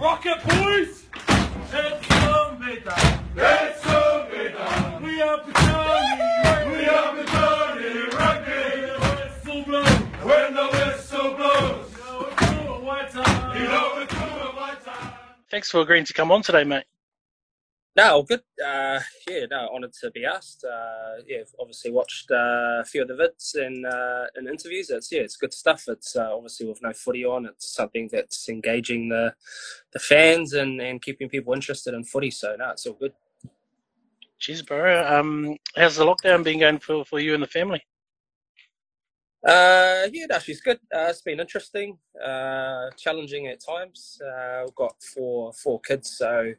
Rocket boys! It's zombie time! It's zombie time! We are Petone! We are Petone Rugby! The whistle blows! When the whistle blows, You know it's all a white time! you know it's all my time. Thanks for agreeing to come on today, mate. No, good. Uh, yeah, no, honoured to be asked. Uh, yeah, obviously watched uh, a few of the vids and uh, and interviews. It's yeah, it's good stuff. It's uh, obviously with no footy on, it's something that's engaging the the fans and, and keeping people interested in footy. So no, it's all good. Cheers, bro. Um, how's the lockdown been going for, for you and the family? Uh, yeah, no, she's good. Uh, it's been interesting, uh, challenging at times. Uh, we've got four four kids, so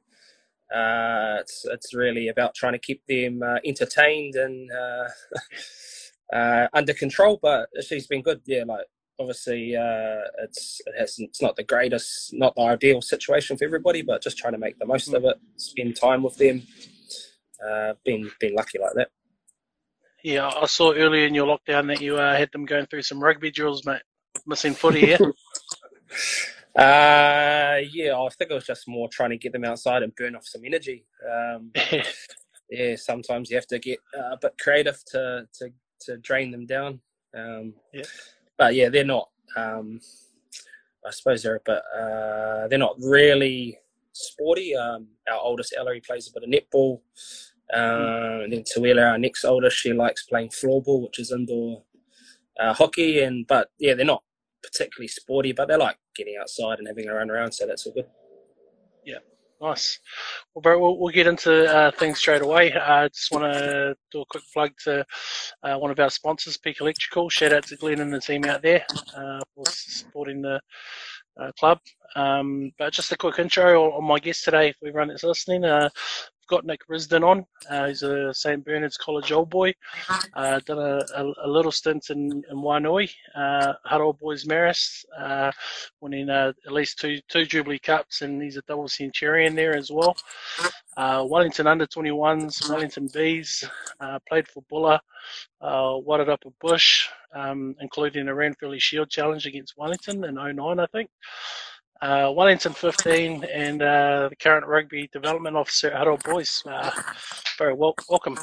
uh, it's it's really about trying to keep them uh, entertained and uh, uh, under control. But she's been good. Yeah, like obviously, uh, it's it has, it's not the greatest, not the ideal situation for everybody, but just trying to make the most of it, spend time with them. Uh, been been lucky like that. Yeah, I saw earlier in your lockdown that you uh, had them going through some rugby drills, mate. Missing footy, yeah? Uh, yeah, I think it was just more trying to get them outside and burn off some energy. Um, yeah, sometimes you have to get uh, a bit creative to to, to drain them down. Um, Yeah. But yeah, they're not. Um, I suppose they're a bit. Uh, they're not really sporty. Um, our oldest Ellery plays a bit of netball. Uh, and then Tuela, our next oldest, she likes playing floorball, which is indoor uh, hockey. And but yeah, they're not particularly sporty, but they like getting outside and having a run around. So that's all good. Yeah, nice. Well, bro, we'll, we'll get into uh, things straight away. I uh, just want to do a quick plug to uh, one of our sponsors, Peak Electrical. Shout out to Glenn and the team out there uh, for supporting the uh, club. Um, but just a quick intro on my guest today for everyone that's listening. Got Nick Risden on. Uh, he's a St. Bernard's College old boy. Uh, done a, a, a little stint in, in Wainui, uh, Boys Marist, uh, winning uh, at least two two Jubilee Cups, and he's a double centurion there as well. Uh, Wellington under 21s, Wellington Bees, uh, played for Buller, wadded up a bush, um, including a Ranfurly Shield challenge against Wellington in 09, I think. Uh, Wellington 15 and uh, the current rugby development officer at Hutt Old Boys. Uh, very wel- welcome.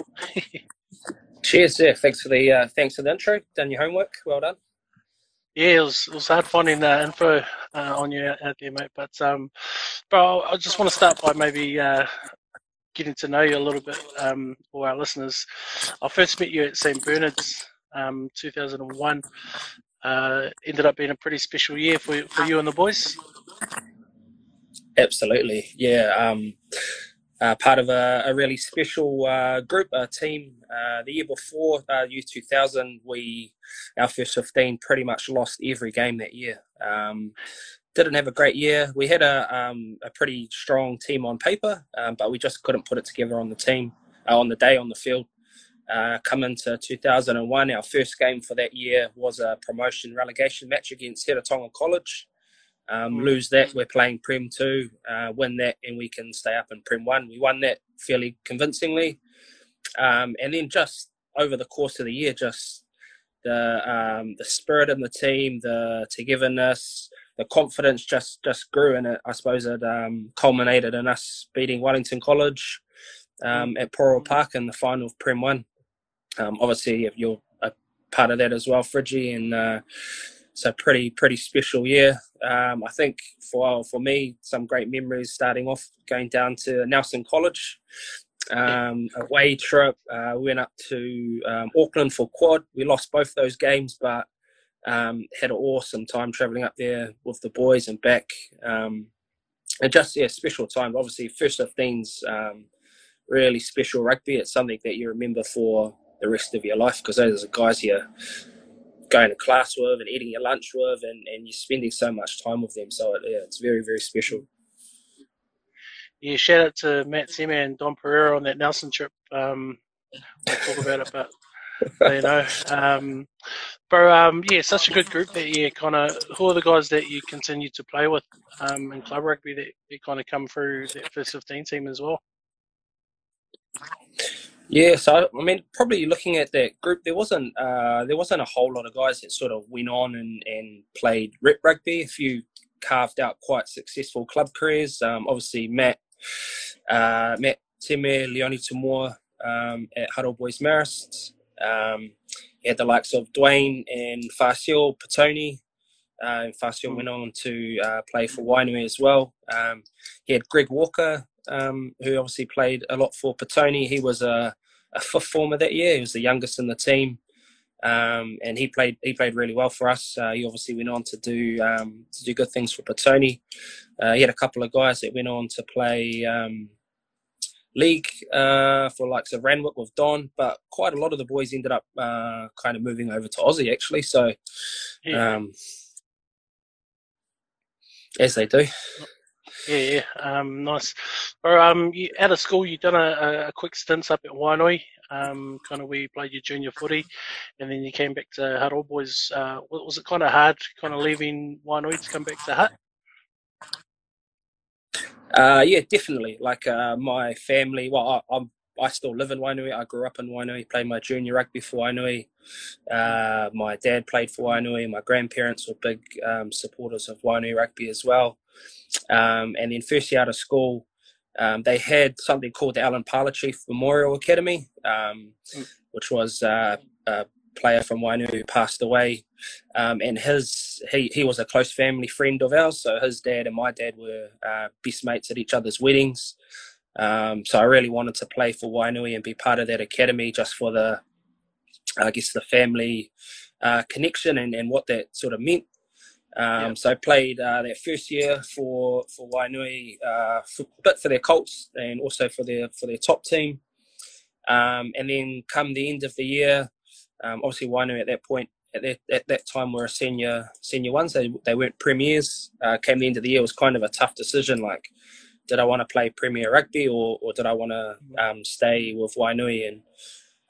Cheers, yeah. Thanks for the uh, thanks for the intro. Done your homework. Well done. Yeah, it was, it was hard finding uh, info uh, on you out, out there, mate. But um, bro, I just want to start by maybe uh, getting to know you a little bit um, for our listeners. I first met you at St Bernard's, um, 2001. Uh, ended up being a pretty special year for for you and the boys. Absolutely, yeah. Um, uh, part of a, a really special uh, group, a team. Uh, the year before, uh, U two thousand, we our first fifteen pretty much lost every game that year. Um, didn't have a great year. We had a um, a pretty strong team on paper, um, but we just couldn't put it together on the team uh, on the day on the field. Uh, come into 2001, our first game for that year was a promotion relegation match against Heretaunga College. Um. Lose that, we're playing Prem 2, uh, win that, and we can stay up in Prem 1. We won that fairly convincingly. Um, and then just over the course of the year, just the um, the spirit in the team, the togetherness, the confidence just just grew, and it, I suppose it um, culminated in us beating Wellington College um, at Poro Park in the final of Prem One. Um, obviously, if you're a part of that as well, Friggy, and uh, so pretty pretty special year. Um, I think for for me, some great memories starting off going down to Nelson College. Um, away trip, uh, we went up to um, Auckland for quad. We lost both those games, but um, had an awesome time travelling up there with the boys and back. Um, and just yeah, special time. Obviously, first 15's um, really special rugby. It's something that you remember for the rest of your life because those are guys you're going to class with and eating your lunch with, and, and you're spending so much time with them. So yeah, it's very very special. Yeah, shout out to Matt Sema and Don Pereira on that Nelson trip. Um, we'll talk about it, but you know, um, but um, yeah, such a good group that you kind of. Who are the guys that you continue to play with um, in club rugby that you kind of come through that first fifteen team as well? Yeah, so I mean, probably looking at that group, there wasn't uh, there wasn't a whole lot of guys that sort of went on and, and played rep rugby. A few carved out quite successful club careers. Um, obviously, Matt, uh, Matt Teme, Leonie Tamor um, at Hutt Old Boys Marist. Um, he had the likes of Dwayne and Fasil Petone. Uh, and Fasil went on to uh, play for Wainui as well. Um, he had Greg Walker, um, who obviously played a lot for Petone. He was a, a fifth former that year. He was the youngest in the team. Um, and he played he played really well for us. Uh, he obviously went on to do um, to do good things for Petone. Uh, he had a couple of guys that went on to play um, league uh, for likes of Randwick with Don, but quite a lot of the boys ended up uh, kind of moving over to Aussie actually. So, yeah. um, as they do. Yeah, yeah, um, nice. Or um, you, out of school, you done a, a quick stint up at Wainui, um, kind of where you played your junior footy, and then you came back to Hutt Old Boys. Uh, was it kind of hard, kind of leaving Wainui to come back to Hutt? Uh, yeah, definitely. Like uh, my family, well, I, I'm I still live in Wainui. I grew up in Wainui, played my junior rugby for Wainui. Uh, my dad played for Wainui. My grandparents were big um, supporters of Wainui rugby as well. Um, and then first year out of school, um, they had something called the Alan Parler Chief Memorial Academy, um, mm. which was uh, a player from Wainui who passed away. Um, and his he, he was a close family friend of ours. So his dad and my dad were uh, best mates at each other's weddings. Um, so I really wanted to play for Wainui and be part of that academy just for the, I guess, the family uh, connection and, and what that sort of meant. Um, yeah. So I played uh, that first year for for Wainui, uh, for, a bit for their Colts and also for their for their top team. Um, and then come the end of the year, um, obviously Wainui at that point at that, at that time were a senior senior ones. They they weren't premiers. Uh, came the end of the year was kind of a tough decision. Like, did I want to play Premier Rugby or or did I want to mm-hmm. um, stay with Wainui and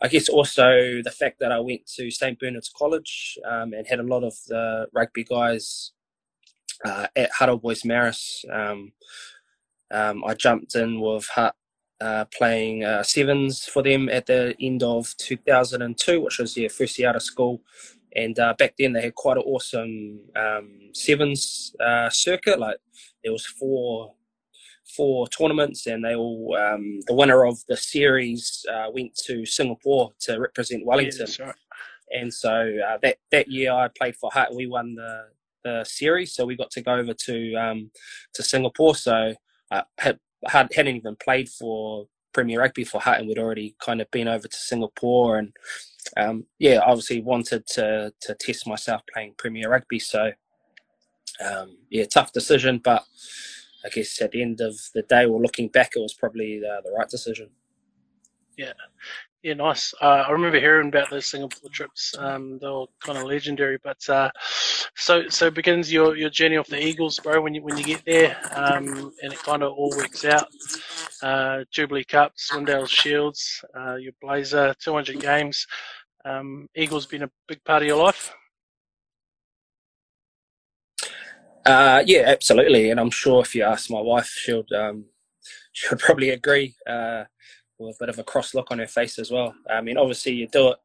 I guess also the fact that I went to St Bernard's College um, and had a lot of the rugby guys uh, at Hutt Old Boys Marist. Um, um, I jumped in with Hutt uh, playing uh, sevens for them at the end of 2002, which was their first year out of school. And uh, back then they had quite an awesome um, sevens uh, circuit. Like there was four four tournaments, and they all um, the winner of the series uh, went to Singapore to represent Wellington. Yeah, right. And so uh, that that year I played for Hutt. We won the the series, so we got to go over to um, to Singapore. So I had, had hadn't even played for Premier Rugby for Hutt, and we'd already kind of been over to Singapore, and um, yeah, obviously wanted to to test myself playing Premier Rugby. So um, yeah, tough decision, but I guess at the end of the day, or looking back, it was probably the, the right decision. Yeah, yeah, nice. Uh, I remember hearing about those Singapore trips. Um, they were kind of legendary. But uh, so so begins your, your journey off the Eagles, bro. When you when you get there, um, and it kind of all works out. Uh, Jubilee Cups, Swindale Shields, uh, your Blazer, 200 games. Um, Eagles been a big part of your life. Uh, yeah, absolutely, and I'm sure if you ask my wife, she'll um, she'll probably agree uh, with a bit of a cross look on her face as well. I mean, obviously, you do it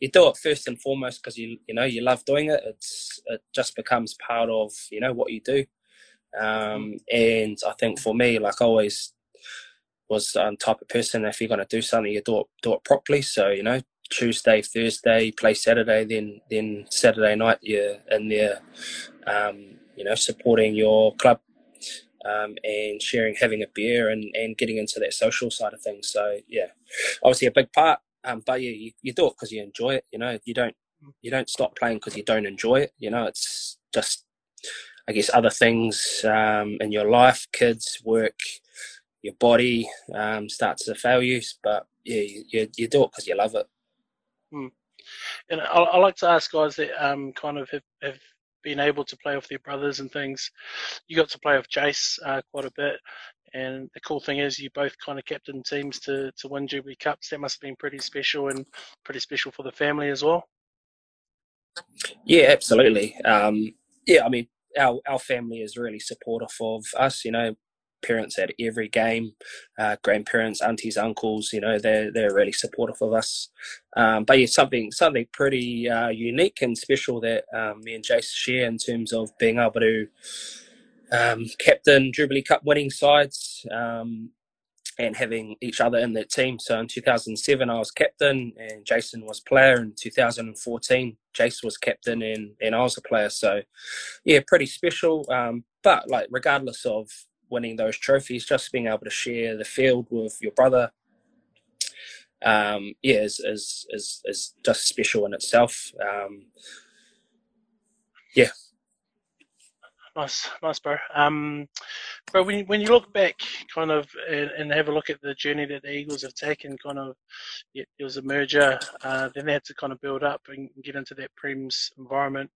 you do it first and foremost because you you know you love doing it. It's it just becomes part of you know what you do, um, and I think for me, like I always was the um, type of person if you're going to do something, you do it do it properly. So you know, Tuesday, Thursday, play Saturday, then then Saturday night you're in there. Um, you know, supporting your club um, and sharing, having a beer, and, and getting into that social side of things. So yeah, obviously a big part. Um, but yeah, you, you do it because you enjoy it. You know, you don't you don't stop playing because you don't enjoy it. You know, it's just I guess other things um, in your life, kids, work, your body um, starts to fail you. But yeah, you, you, do it because you love it. Hmm. And I, I, like to ask guys that um, kind of have, have being able to play with their brothers and things. You got to play with Jace uh, quite a bit, and the cool thing is you both kind of captain teams to to win Jubilee Cups. That must have been pretty special and pretty special for the family as well. Yeah, absolutely. Um, yeah, I mean, our our family is really supportive of us. You know, parents at every game, uh, grandparents, aunties, uncles. You know, they're they're really supportive of us. Um, but yeah, something something pretty uh, unique and special that um, me and Jace share in terms of being able to um, captain Jubilee Cup winning sides um, and having each other in that team. So in 2007, I was captain and Jason was player. In 2014, Jason was captain and, and I was a player. So yeah, pretty special. Um, but like regardless of winning those trophies, just being able to share the field with your brother. Um, yeah, is, is is is just special in itself. Um, yeah, Nice, nice, bro. Um, bro, when you, when you look back, kind of, and, and have a look at the journey that the Eagles have taken, kind of, it, was a merger. Uh, then they had to kind of build up and get into that Prem's environment.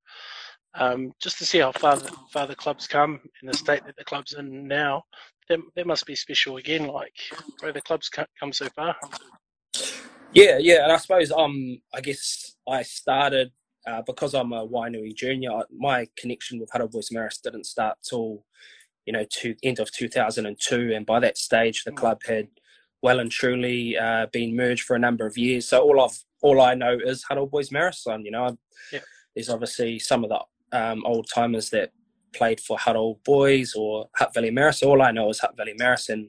Um, just to see how far the, far the club's come in the state that the club's in now, that, that must be special again. Like, bro, the club's come so far. Yeah, yeah, and I suppose um, I guess I started uh, because I'm a Wainui junior, my connection with Hutt Old Boys Marist didn't start till you know to end of 2002, and by that stage the mm. club had well and truly uh, been merged for a number of years. So all of all I know is Hutt Old Boys Marist. You know, yeah. there's obviously some of the um, old timers that played for Hutt Old Boys or Hutt Valley Marist. All I know is Hutt Valley Marist, and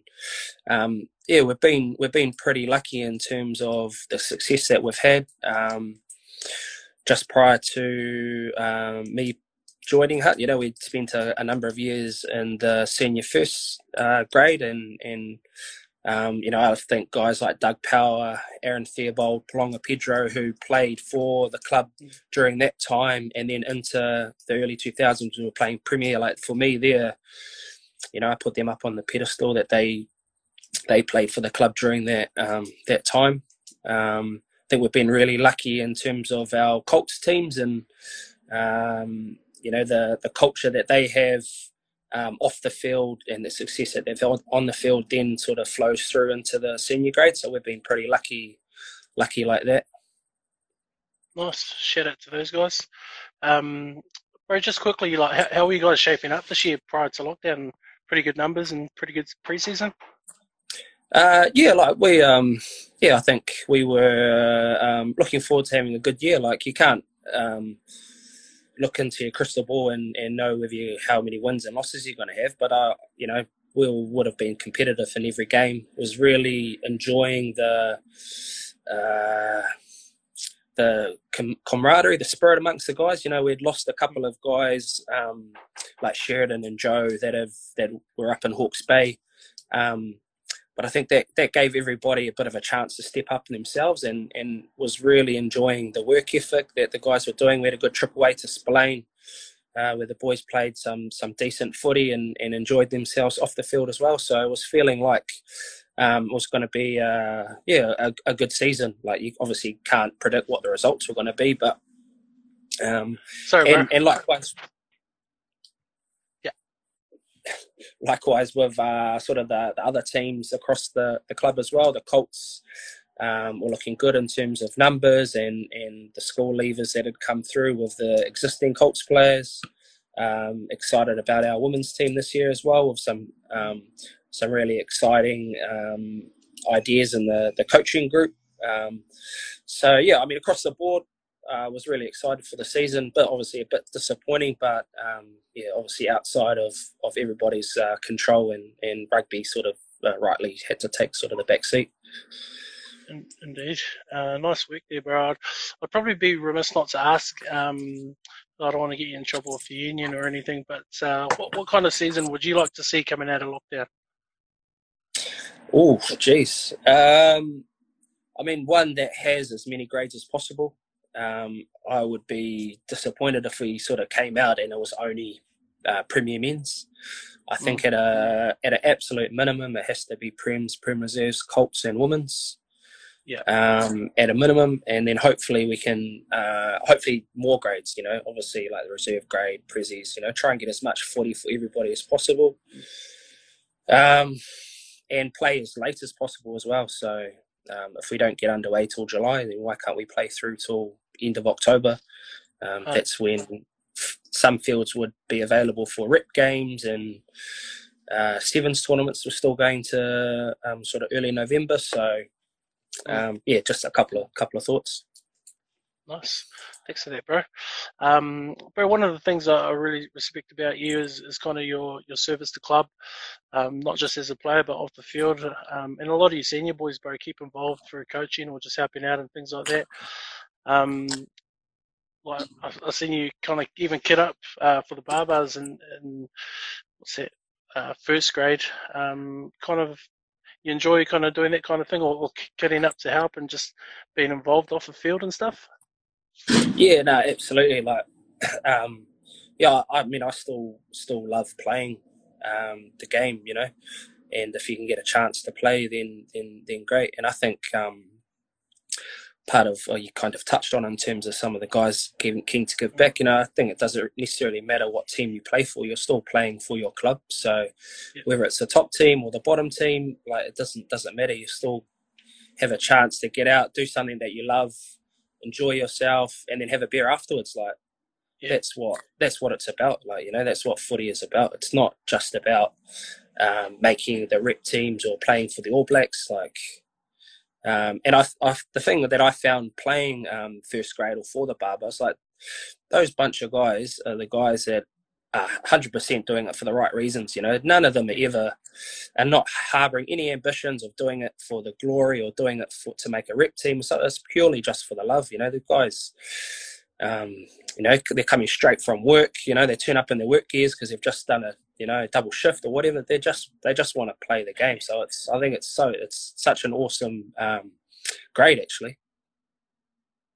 um, yeah, we've been we've been pretty lucky in terms of the success that we've had. Um, just prior to um, me joining Hutt, you know, we'd spent a, a, number of years in the senior first uh, grade, and and um, you know, I think guys like Doug Power, Aaron Theobald, Palonga Pedro, who played for the club during that time, and then into the early 2000s, we were playing Premier. Like for me, there, you know, I put them up on the pedestal that they they played for the club during that um, that time. Um, think we've been really lucky in terms of our Colts teams and um, you know the the culture that they have um, off the field and the success that they've had on the field then sort of flows through into the senior grade. So we've been pretty lucky, lucky like that. Nice. Shout out to those guys. Um, bro, just quickly, like, how, how are you guys shaping up this year prior to lockdown? Pretty good numbers and pretty good preseason. Uh, yeah, like we, um, yeah, I think we were um, looking forward to having a good year. Like you can't um, look into your crystal ball and, and know with you how many wins and losses you're going to have, but uh, you know, we would have been competitive in every game. Was really enjoying the uh, the com- camaraderie, the spirit amongst the guys. You know, we'd lost a couple of guys um, like Sheridan and Joe that have that were up in Hawke's Bay. Um, but I think that that gave everybody a bit of a chance to step up themselves and and was really enjoying the work ethic that the guys were doing. We had a good trip away to Spillane, uh, where the boys played some some decent footy and, and enjoyed themselves off the field as well. So I was feeling like um, it was going to be uh, yeah a, a, good season. Like you obviously can't predict what the results were going to be, but um, Sorry, and, and likewise likewise with uh, sort of the, the, other teams across the, the club as well. The Colts um, were looking good in terms of numbers and, and the school leavers that had come through with the existing Colts players. Um, excited about our women's team this year as well with some um, some really exciting um, ideas in the, the coaching group. Um, so yeah, I mean across the board, uh, was really excited for the season, but obviously a bit disappointing. But um, yeah, obviously outside of of everybody's uh, control, and and rugby sort of uh, rightly had to take sort of the back seat. Indeed, uh, nice work there, bro. I'd, I'd, probably be remiss not to ask. Um, I don't want to get you in trouble with the union or anything, but uh, what, what kind of season would you like to see coming out of lockdown? Oh, jeez. Um, I mean, one that has as many grades as possible um, I would be disappointed if we sort of came out and it was only uh, Premier Men's. I mm. think mm. at a at an absolute minimum, it has to be Prems, Prem Reserves, Colts, and Women's. Yeah. Um, at a minimum, and then hopefully we can, uh, hopefully more grades. You know, obviously like the reserve grade, prezzies. You know, try and get as much footy for everybody as possible. Um, and play as late as possible as well. So um, if we don't get underway till July, then why can't we play through till end of October? Um, oh. That's when some fields would be available for rep games and uh, sevens tournaments were still going to um, sort of early November. So um, yeah, just a couple of couple of thoughts. Nice. Thanks for that, bro. Um, bro, one of the things I really respect about you is, is kind of your, your service to club, um, not just as a player, but off the field. Um, and a lot of you senior boys, bro, keep involved through coaching or just helping out and things like that. Um, like I've, I've seen you kind of even kit up uh, for the barbers and, and what's that, uh, first grade. Um, kind of you enjoy kind of doing that kind of thing or, or getting up to help and just being involved off the field and stuff? Yeah, no, absolutely. Like, um, yeah, I mean, I still still love playing um, the game, you know, and if you can get a chance to play, then then then great. And I think um, part of what you kind of touched on in terms of some of the guys keen, keen to give back. You know, I think it doesn't necessarily matter what team you play for; you're still playing for your club. So Yeah. whether it's the top team or the bottom team, like it doesn't doesn't matter. You still have a chance to get out, do something that you love, enjoy yourself, and then have a beer afterwards. Like Yeah. that's what that's what it's about. Like you know, that's what footy is about. It's not just about um, making the rep teams or playing for the All Blacks. Like um, and I, I, the thing that I found playing um, first grade or for the Barbers, like those bunch of guys are the guys that are 100% doing it for the right reasons. You know, none of them are ever are not harboring any ambitions of doing it for the glory or doing it for to make a rep team. So it's purely just for the love. You know, the guys. Um, you know, they're coming straight from work. You know, they turn up in their work gears because they've just done a you know double shift or whatever. They just they just want to play the game. So it's I think it's so it's such an awesome um, grade actually.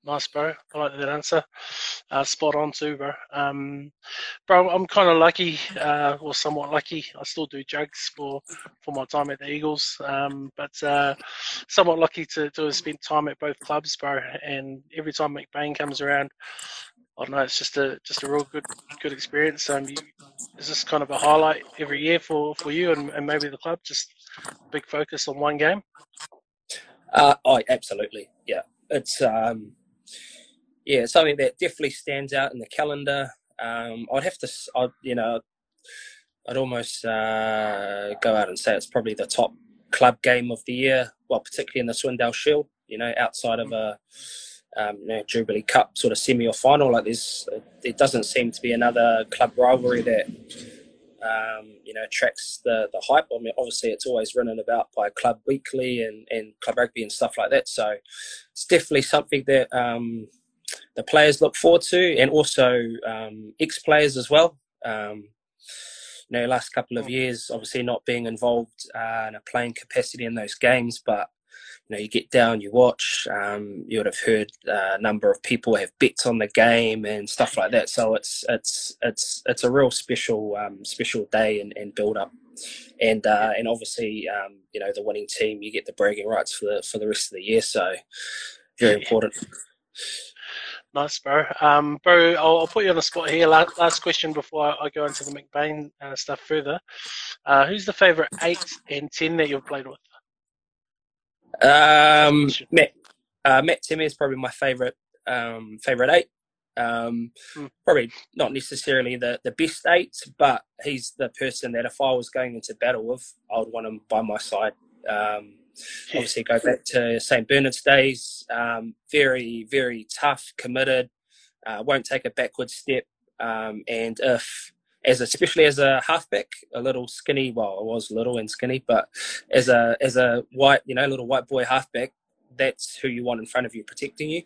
Nice, bro. I like that answer. Uh, spot on too, bro. Um, bro, I'm kind of lucky, uh, or somewhat lucky. I still do jugs for, for my time at the Eagles, um, but uh, somewhat lucky to, to have spent time at both clubs, bro. And every time McBain comes around, I don't know, it's just a just a real good good experience. Um, you, is this kind of a highlight every year for, for you and, and maybe the club? Just big focus on one game. Uh, absolutely. Yeah, it's um, yeah, something that definitely stands out in the calendar. Um, I'd have to, I'd, you know, I'd almost uh, go out and say it's probably the top club game of the year. Well, particularly in the Swindale Shield. You know, outside of a um, you know, Jubilee Cup sort of semi or final, like there's, it doesn't seem to be another club rivalry that um, you know, attracts the the hype. I mean, obviously, it's always written about by Club Weekly and, and Club Rugby and stuff like that. So it's definitely something that um, the players look forward to, and also um, ex players as well. Um, you know, last couple of years, obviously not being involved uh, in a playing capacity in those games, but you know, you get down, you watch. Um, you would have heard uh, a number of people have bets on the game and stuff like that. So it's it's it's it's a real special um, special day and, and build up, and uh, and obviously um, you know the winning team, you get the bragging rights for the for the rest of the year. So very important. Nice, bro. Um, bro, I'll, I'll put you on the spot here. Last, last question before I, I go into the McBain uh, stuff further. Uh, who's the favourite eight and ten that you've played with? Um, Matt, uh, Matt Timmy is probably my favourite um, favourite eight. Um, Hmm. Probably not necessarily the, the best eight, but he's the person that if I was going into battle with, I would want him by my side. Um. Obviously, go back to St. Bernard's days. Um, very, very tough, committed, uh, won't take a backward step. Um, and if, as especially as a halfback, a little skinny, well, I was little and skinny, but as a as a white, you know, little white boy halfback, that's who you want in front of you protecting you.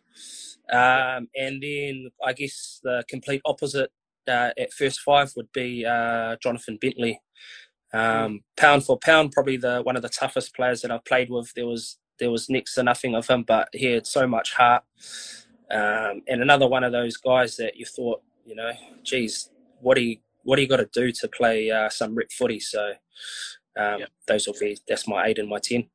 Um, and then I guess the complete opposite uh, at first five would be uh, Jonathan Bentley. Um, pound for pound, probably the one of the toughest players that I've played with. There was there was next to nothing of him, but he had so much heart. Um, and another one of those guys that you thought, you know, geez, what do you what do you got to do to play uh, some rip footy? So um, Yep. those will be that's my eight and my ten.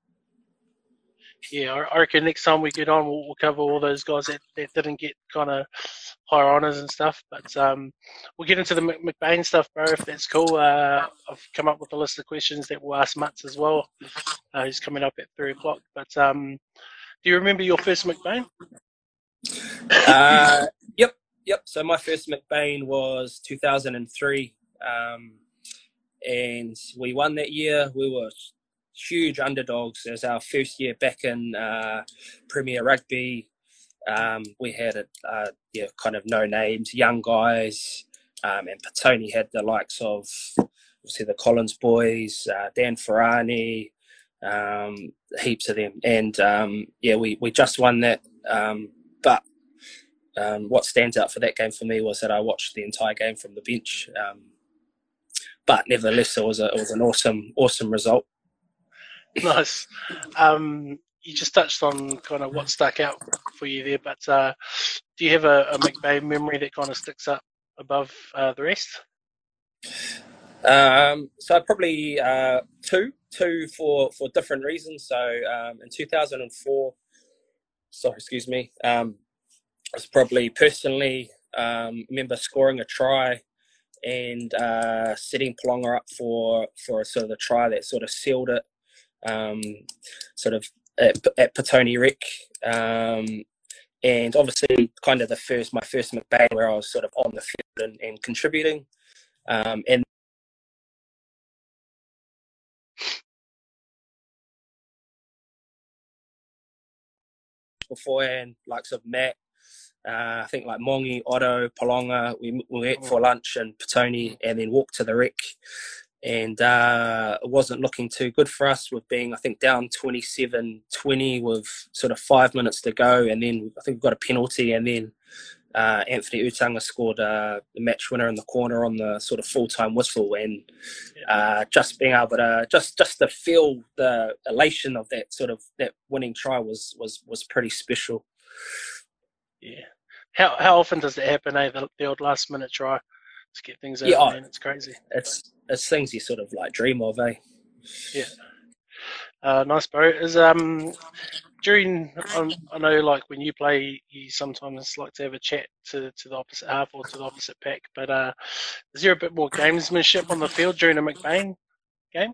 Yeah, I reckon next time we get on, we'll, we'll cover all those guys that, that didn't get kind of higher honours and stuff. But um, we'll get into the Mc- McBain stuff, bro, if that's cool. Uh, I've come up with a list of questions that we'll ask Mutz as well. Uh, he's coming up at three o'clock. But um, do you remember your first McBain? uh, yep, yep. So my first McBain was 2003, um, and we won that year. We were huge underdogs as our first year back in uh, Premier Rugby. Um, we had uh, yeah, kind of no names, young guys, um, and Petone had the likes of obviously the Collins boys, uh, Dan Ferrani, um, heaps of them, and um, yeah, we we just won that. Um, but um, what stands out for that game for me was that I watched the entire game from the bench. But nevertheless, it was a, it was an awesome awesome result. Nice. Um, you just touched on kind of what stuck out for you there, but uh, do you have a, a McBain memory that kind of sticks up above uh, the rest? Um, so probably uh, two, two for for different reasons. So um, in 2004, sorry, excuse me, um, I was probably personally um, remember scoring a try and uh, setting Polonga up for for sort of the try that sort of sealed it. Um, sort of at, at Petone Rec. Um, and obviously, kind of the first, my first McBain where I was sort of on the field and, and contributing. Um, and beforehand, likes of Matt, uh, I think like Mongi, Otto, Polonga, we, we went for lunch and Petone and then walked to the rec and uh, it wasn't looking too good for us with being, I think, down 27 20 with sort of five minutes to go. And then I think we got a penalty, and then uh, Anthony Utanga scored uh, the match winner in the corner on the sort of full time whistle. And uh, just being able to just just to feel the elation of that sort of that winning try was was was pretty special. Yeah. How how often does it happen? Eh, the, the old last minute try to get things out. Yeah, man, it's crazy. It's it's things you sort of like dream of, eh? Yeah. Uh, nice, bro. Is um during um, I know like when you play, you sometimes like to have a chat to, to the opposite half or to the opposite pack. But uh, is there a bit more gamesmanship on the field during a McBain game?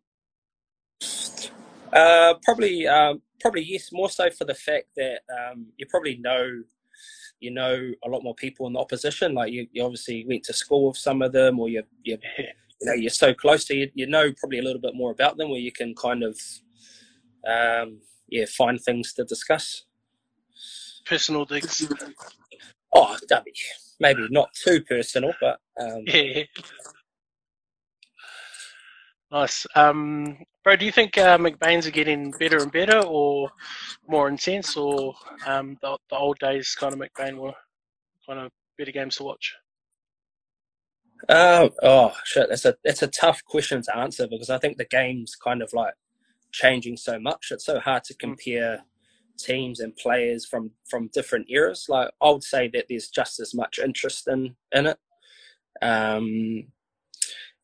Uh, probably, um, probably yes. More so for the fact that um, you probably know you know a lot more people in the opposition. Like you, you obviously went to school with some of them, or you, you, you know, you're so close to you, you know probably a little bit more about them, where you can kind of, um, yeah, find things to discuss. Personal digs. Oh, maybe not too personal, but um, yeah. Nice. Um, bro, do you think uh, McBain's are getting better and better, or more intense, or um, the, the old days kind of McBain were kind of better games to watch? Uh, oh shit, that's a that's a tough question to answer because I think the game's kind of like changing so much. It's so hard to hmm. compare teams and players from from different eras. Like I would say that there's just as much interest in in it. Um,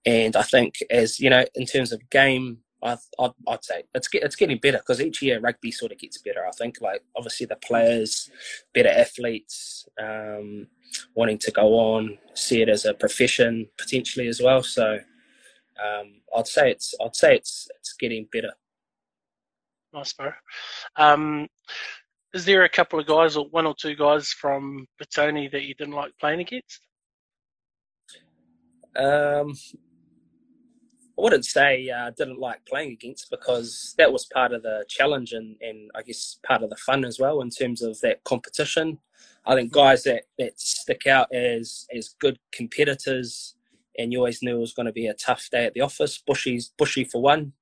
and I think as you know, in terms of game, I, I'd, I'd say it's get, it's getting better because each year rugby sort of gets better. I think like obviously the players, better athletes, um, wanting to go on, see it as a profession potentially as well. So um, I'd say it's I'd say it's it's getting better. Nice, bro. Um, is there a couple of guys or one or two guys from Petone that you didn't like playing against? Um, I wouldn't say uh, didn't like playing against because that was part of the challenge and, and I guess part of the fun as well in terms of that competition. I think guys that, that stick out as as good competitors and you always knew it was going to be a tough day at the office. Bushy's Bushy for one.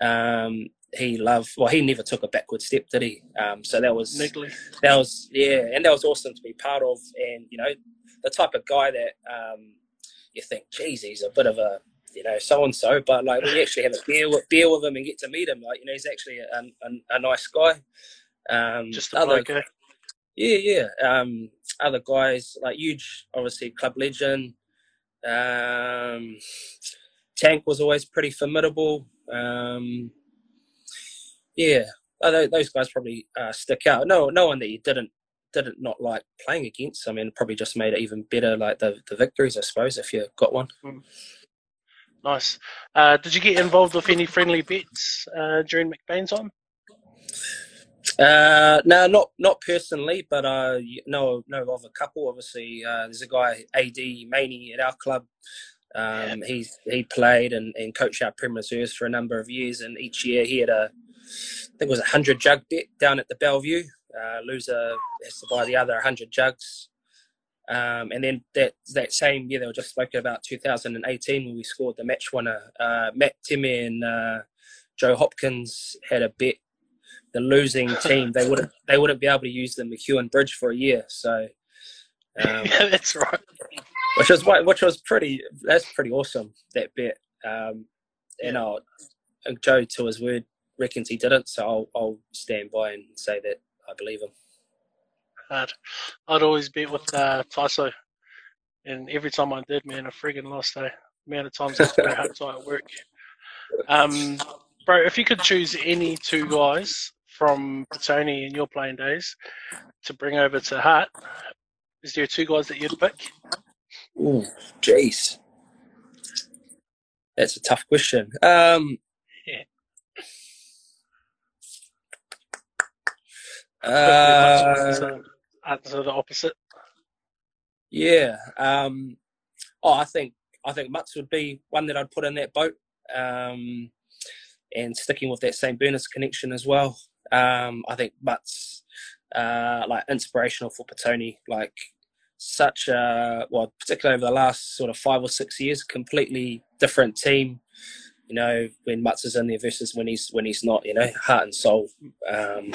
Um, he loved well he never took a backward step did he um, so that was Niggly. that was yeah and that was awesome to be part of and you know the type of guy that um, you think geez he's a bit of a you know, so and so. But like we actually have a beer with, beer with him and get to meet him, like you know, he's actually a, a, a nice guy. Um, Just a other, bloke, Yeah, yeah. Um, other guys like huge, obviously club legend. Um, Tank was always pretty formidable. Um, yeah, those guys probably uh, stick out. No, no one that you didn't didn't not like playing against. I mean, probably just made it even better. Like the the victories, I suppose, if you got one. Nice. Uh, did you get involved with any friendly bets uh, during McBain's time? Uh, no, not not personally, but uh, know know of a couple. Obviously, uh, there's a guy Ad Maney at our club. Um, yeah. He's he played and, and coached our Prem Reserves for a number of years, and each year he had a I think it was a hundred jug bet down at the Bellevue. Uh, loser has to buy the other 100 jugs. Um, and then that that same year, they were just spoken about 2018 when we scored the match winner. Uh, Matt Timmy and uh, Joe Hopkins had a bet. The losing team they wouldn't they wouldn't be able to use the McEwen Bridge for a year. So um, yeah, that's right. which was which was pretty that's pretty awesome that bet. Um, and I'll, Joe to his word reckons he didn't, so I'll, I'll stand by and say that I believe him. Hard. I'd always bet with uh, Tyso, and every time I did, man, I friggin' lost. Eh? The amount of times I scored hard at work. Um, bro, if you could choose any two guys from Petone in your playing days to bring over to Hart, is there two guys that you'd pick? Ooh, jeez. That's a tough question. Um, Yeah. uh, answer the opposite. yeah. Um, oh, I think I think Mutz would be one that I'd put in that boat. Um, and sticking with that St. Bernard's connection as well. Um, I think Mutz uh, like inspirational for Petone. Like such a well, particularly over the last sort of five or six years, completely different team. You know, when Mutz is in there versus when he's when he's not. You know, heart and soul. Um,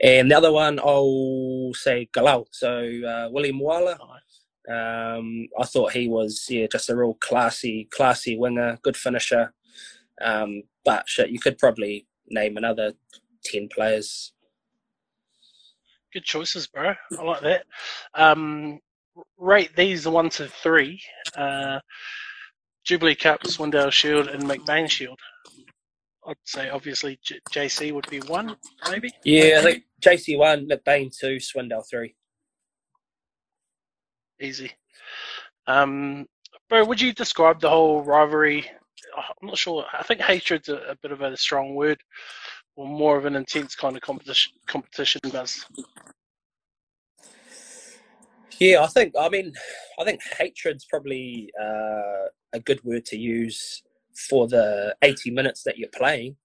and the other one, I'll say Galau. So uh, William Wala. Um, I thought he was yeah just a real classy classy winger, good finisher. Um, but shit, you could probably name another ten players. Good choices, bro. I like that. Um, rate these one to three. Uh, Jubilee Cup, Swindale Shield, and McBain Shield. I'd say obviously J- JC would be one, maybe. Yeah, I think JC one, McBain two, Swindale three. Easy. Um, bro, would you describe the whole rivalry? I'm not sure. I think hatred's a, a bit of a strong word, or more of an intense kind of competition. Competition buzz. Yeah, I think. I mean, I think hatred's probably uh, a good word to use for the eighty minutes that you're playing.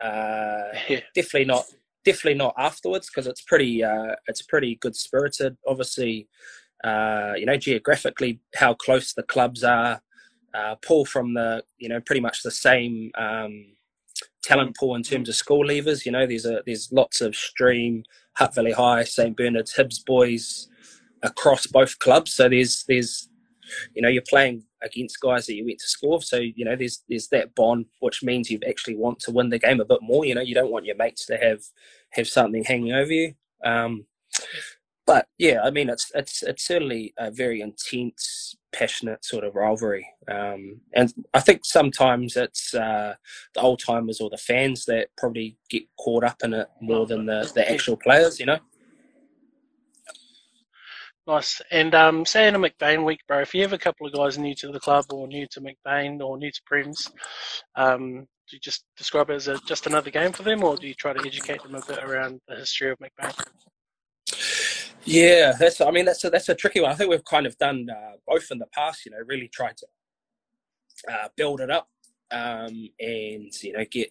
Uh, Yeah. definitely not. Definitely not afterwards because it's pretty. Uh, it's pretty good spirited. Obviously, uh, you know, geographically how close the clubs are. Uh, pull from the, you know, pretty much the same um, talent pool in terms of school leavers. You know, there's a there's lots of Stream, Hutt Valley High, St Bernard's, Hibs boys across both clubs. So there's there's you know you're playing against guys that you went to school. with. So you know there's there's that bond, which means you actually want to win the game a bit more. You know you don't want your mates to have have something hanging over you. Um, but yeah, I mean it's it's it's certainly a very intense, passionate sort of rivalry. Um, and I think sometimes it's uh, the old timers or the fans that probably get caught up in it more than the, the actual players. You know. Nice. And um, say in a McBain week, bro, if you have a couple of guys new to the club or new to McBain or new to Prems, um, do you just describe it as a, just another game for them, or do you try to educate them a bit around the history of McBain? Yeah, that's. I mean, that's a, that's a tricky one. I think we've kind of done uh, both in the past. You know, really tried to uh, build it up um, and you know get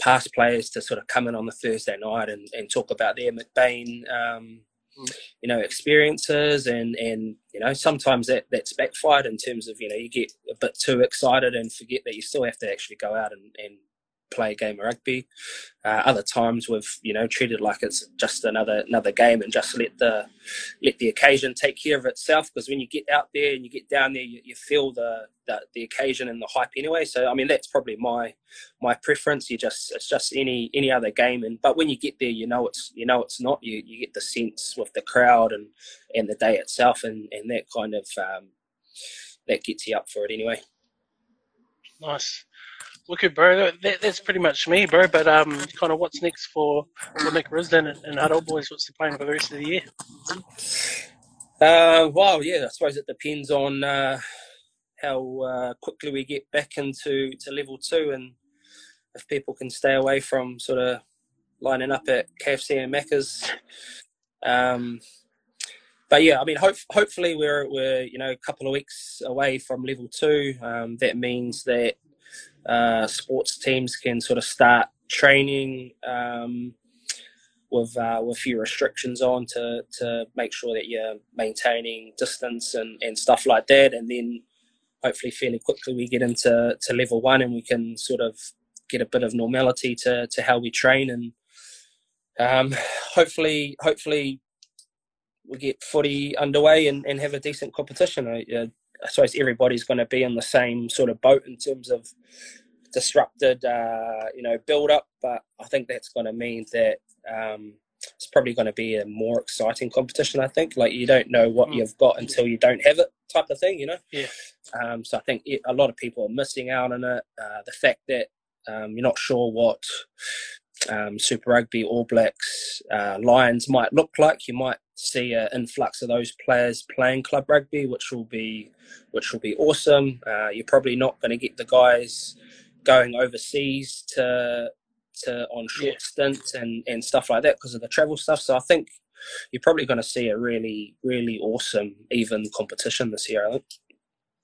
past players to sort of come in on the Thursday night and, and talk about their McBain, um. You know, experiences and and you know sometimes that that's backfired in terms of you know you get a bit too excited and forget that you still have to actually go out and, and play a game of rugby. Uh, other times we've you know treated like it's just another another game and just let the let the occasion take care of itself. Because when you get out there and you get down there, you, you feel the, the the occasion and the hype anyway. So I mean that's probably my my preference. You just it's just any any other game. And but when you get there, you know it's you know it's not. You you get the sense with the crowd and and the day itself, and and that kind of um, that gets you up for it anyway. Nice. Wicked, bro. That, that's pretty much me, bro. But um, kind of what's next for, for Nick Risden and, and Boys? What's the plan for the rest of the year? Uh, well, yeah, I suppose it depends on uh, how uh, quickly we get back into to level two, and if people can stay away from sort of lining up at KFC and Macca's. Um, but yeah, I mean, hope, hopefully we're we're you know a couple of weeks away from level two. Um, that means that uh, sports teams can sort of start training. Um, with uh, with a few restrictions on to to make sure that you're maintaining distance and, and stuff like that, and then hopefully fairly quickly we get into to level one and we can sort of get a bit of normality to to how we train and um, hopefully hopefully we get footy underway and, and have a decent competition. I, uh, I suppose everybody's going to be in the same sort of boat in terms of disrupted, uh, you know, build up. But I think that's going to mean that um, it's probably going to be a more exciting competition. I think, like you don't know what mm. you've got until you don't have it, type of thing. You know. Yeah. Um, so I think it, a lot of people are missing out on it. Uh, the fact that um, you're not sure what um, Super Rugby, All Blacks, uh, Lions might look like. You might see an influx of those players playing club rugby, which will be which will be awesome. Uh, you're probably not going to get the guys going overseas to to on short yeah. stints and and stuff like that because of the travel stuff. So I think you're probably going to see a really really awesome even competition this year. I think.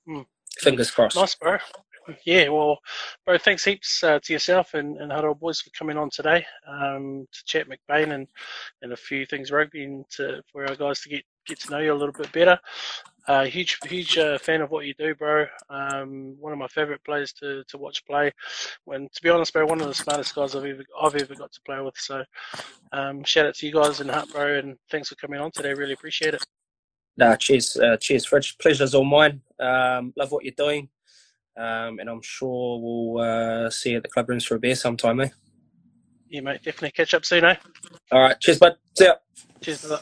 Mm. Fingers crossed. Nice, bro. Yeah, well, bro, thanks heaps uh, to yourself and, and Hutt Old Boys for coming on today um, to chat McBain and, and a few things rugby and to, for our guys to get, get to know you a little bit better. Uh, huge, huge uh, fan of what you do, bro. Um, one of my favourite players to, to watch play. When, to be honest, bro, one of the smartest guys I've ever I've ever got to play with. So, um, shout out to you guys in Hutt, bro, and thanks for coming on today. Really appreciate it. Nah, cheers, uh, cheers, Fridge. Pleasure's all mine. Um, love what you're doing. Um, and I'm sure we'll uh, see you at the club rooms for a beer sometime, eh? Yeah, mate. Definitely catch up soon, eh? All right. Cheers, bud. See ya. Cheers, bud.